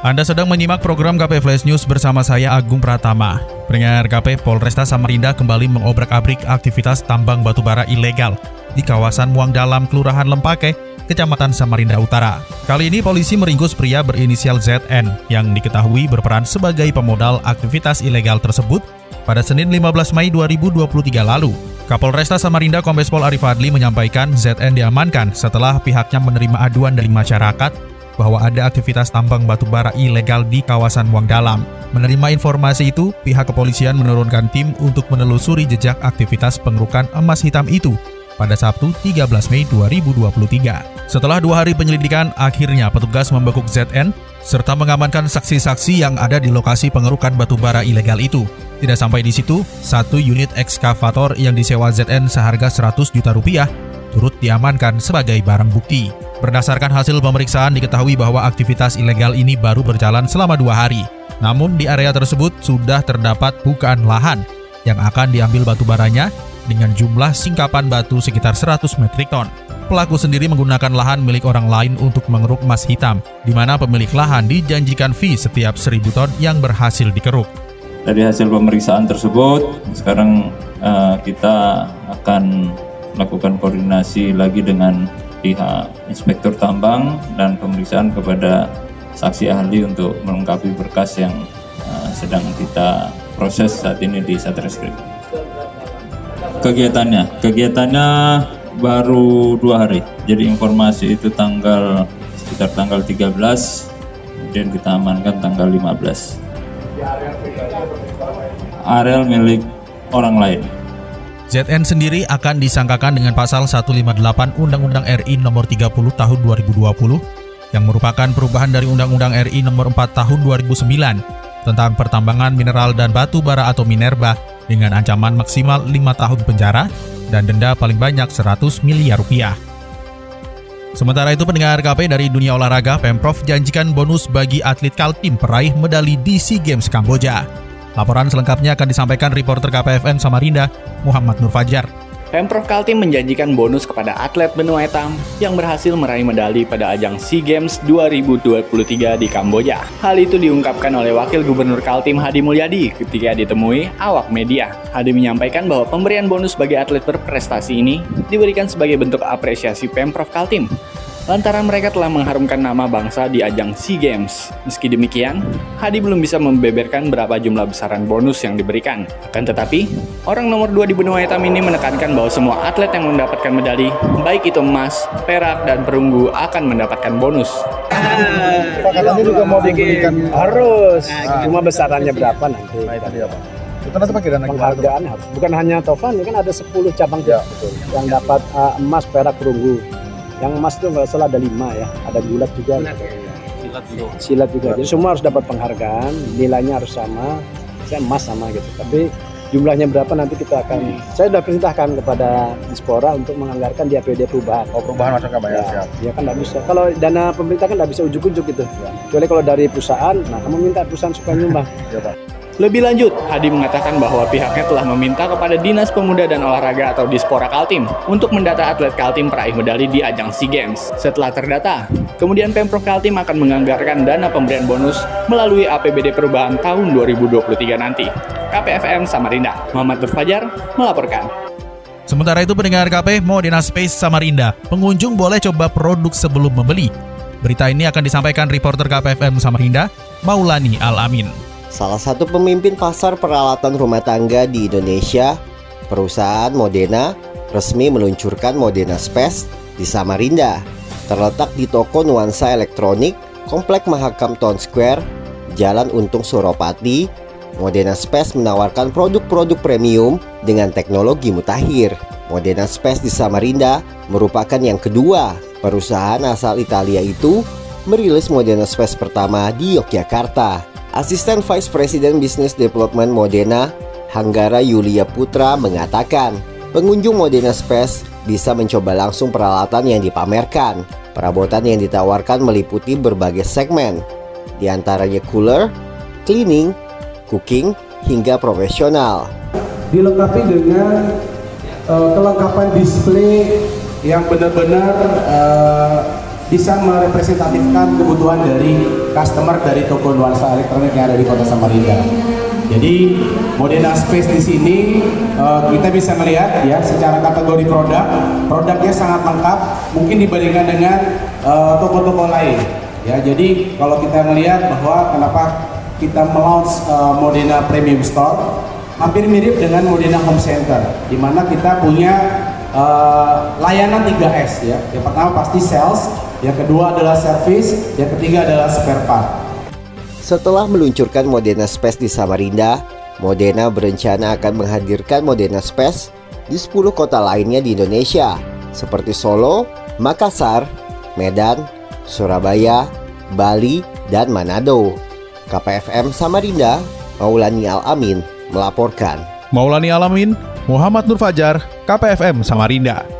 Anda sedang menyimak program KP Flash News bersama saya Agung Pratama. Pendengar KP Polresta Samarinda kembali mengobrak-abrik aktivitas tambang batubara ilegal di kawasan Muang Dalam, Kelurahan Lempake, Kecamatan Samarinda Utara. Kali ini polisi meringkus pria berinisial ZN yang diketahui berperan sebagai pemodal aktivitas ilegal tersebut pada Senin 15 Mei 2023 lalu. Kapolresta Samarinda Kombes Pol Arif Adli menyampaikan ZN diamankan setelah pihaknya menerima aduan dari masyarakat bahwa ada aktivitas tambang batu bara ilegal di kawasan Muang Dalam. Menerima informasi itu, pihak kepolisian menurunkan tim untuk menelusuri jejak aktivitas pengerukan emas hitam itu pada Sabtu 13 Mei 2023. Setelah dua hari penyelidikan, akhirnya petugas membekuk ZN serta mengamankan saksi-saksi yang ada di lokasi pengerukan batu bara ilegal itu. Tidak sampai di situ, satu unit ekskavator yang disewa ZN seharga 100 juta rupiah turut diamankan sebagai barang bukti. Berdasarkan hasil pemeriksaan diketahui bahwa aktivitas ilegal ini baru berjalan selama dua hari. Namun di area tersebut sudah terdapat bukaan lahan yang akan diambil batu baranya dengan jumlah singkapan batu sekitar 100 metrik ton. Pelaku sendiri menggunakan lahan milik orang lain untuk mengeruk emas hitam, di mana pemilik lahan dijanjikan fee setiap 1000 ton yang berhasil dikeruk. Dari hasil pemeriksaan tersebut, sekarang uh, kita akan melakukan koordinasi lagi dengan pihak inspektur tambang dan pemeriksaan kepada saksi ahli untuk melengkapi berkas yang uh, sedang kita proses saat ini di Satreskrim. Kegiatannya, kegiatannya baru dua hari. Jadi informasi itu tanggal sekitar tanggal 13, kemudian kita amankan tanggal 15. Areal milik orang lain. ZN sendiri akan disangkakan dengan pasal 158 Undang-Undang RI Nomor 30 Tahun 2020 yang merupakan perubahan dari Undang-Undang RI Nomor 4 Tahun 2009 tentang pertambangan mineral dan batu bara atau minerba dengan ancaman maksimal 5 tahun penjara dan denda paling banyak 100 miliar rupiah. Sementara itu pendengar KP dari dunia olahraga, Pemprov janjikan bonus bagi atlet Kaltim peraih medali di SEA Games Kamboja. Laporan selengkapnya akan disampaikan reporter KPFM Samarinda, Muhammad Nur Fajar. Pemprov Kaltim menjanjikan bonus kepada atlet benua hitam yang berhasil meraih medali pada ajang SEA Games 2023 di Kamboja. Hal itu diungkapkan oleh Wakil Gubernur Kaltim Hadi Mulyadi ketika ditemui awak media. Hadi menyampaikan bahwa pemberian bonus bagi atlet berprestasi ini diberikan sebagai bentuk apresiasi Pemprov Kaltim lantaran mereka telah mengharumkan nama bangsa di ajang SEA Games. Meski demikian, Hadi belum bisa membeberkan berapa jumlah besaran bonus yang diberikan. Akan tetapi, orang nomor 2 di benua hitam ini menekankan bahwa semua atlet yang mendapatkan medali, baik itu emas, perak, dan perunggu akan mendapatkan bonus. Pak katanya juga mau diberikan harus, nah, cuma besarannya berapa nanti. Nah, tadi apa? Itu nanti pakai dana penghargaan harus. Bukan hanya Tovan, ini kan ada 10 cabang ya, betul. yang dapat uh, emas, perak, perunggu yang emas itu nggak salah ada lima ya ada gulat juga silat juga silat juga jadi semua harus dapat penghargaan nilainya harus sama saya emas sama gitu tapi jumlahnya berapa nanti kita akan hmm. saya sudah perintahkan kepada Dispora untuk menganggarkan di APD perubahan. Oh perubahan macam apa ya? Siap. Ya kan tidak bisa. Kalau dana pemerintah kan tidak bisa ujuk-ujuk gitu. Ya. Kecuali kalau dari perusahaan, nah kamu minta perusahaan supaya nyumbang. ya Pak. Lebih lanjut, Hadi mengatakan bahwa pihaknya telah meminta kepada Dinas Pemuda dan Olahraga atau Dispora Kaltim untuk mendata atlet Kaltim peraih medali di ajang SEA Games. Setelah terdata, kemudian Pemprov Kaltim akan menganggarkan dana pemberian bonus melalui APBD perubahan tahun 2023 nanti. KPFM Samarinda, Muhammad Fajar melaporkan. Sementara itu pendengar KP Modena Space Samarinda, pengunjung boleh coba produk sebelum membeli. Berita ini akan disampaikan reporter KPFM Samarinda, Maulani Al-Amin. Salah satu pemimpin pasar peralatan rumah tangga di Indonesia, perusahaan Modena, resmi meluncurkan Modena Space di Samarinda. Terletak di toko nuansa elektronik, Komplek Mahakam Town Square, Jalan Untung Suropati, Modena Space menawarkan produk-produk premium dengan teknologi mutakhir. Modena Space di Samarinda merupakan yang kedua perusahaan asal Italia itu merilis Modena Space pertama di Yogyakarta. Asisten Vice President Business Development Modena, Hanggara Yulia Putra mengatakan, pengunjung Modena Space bisa mencoba langsung peralatan yang dipamerkan. Perabotan yang ditawarkan meliputi berbagai segmen, di antaranya cooler, cleaning, cooking, hingga profesional. Dilengkapi dengan uh, kelengkapan display yang benar-benar uh, bisa merepresentatifkan kebutuhan dari customer dari toko nuansa elektronik yang ada di Kota Samarinda. Jadi Modena Space di sini uh, kita bisa melihat ya secara kategori produk, produknya sangat lengkap, mungkin dibandingkan dengan toko-toko uh, lain. Ya, jadi kalau kita melihat bahwa kenapa kita melaunch uh, Modena Premium Store, hampir mirip dengan Modena Home Center, di mana kita punya uh, layanan 3S ya. Yang pertama pasti sales, yang kedua adalah service, yang ketiga adalah spare part. Setelah meluncurkan Modena Space di Samarinda, Modena berencana akan menghadirkan Modena Space di 10 kota lainnya di Indonesia, seperti Solo, Makassar, Medan, Surabaya, Bali, dan Manado. KPFM Samarinda, Maulani Al-Amin melaporkan. Maulani Alamin, Muhammad Nur Fajar, KPFM Samarinda.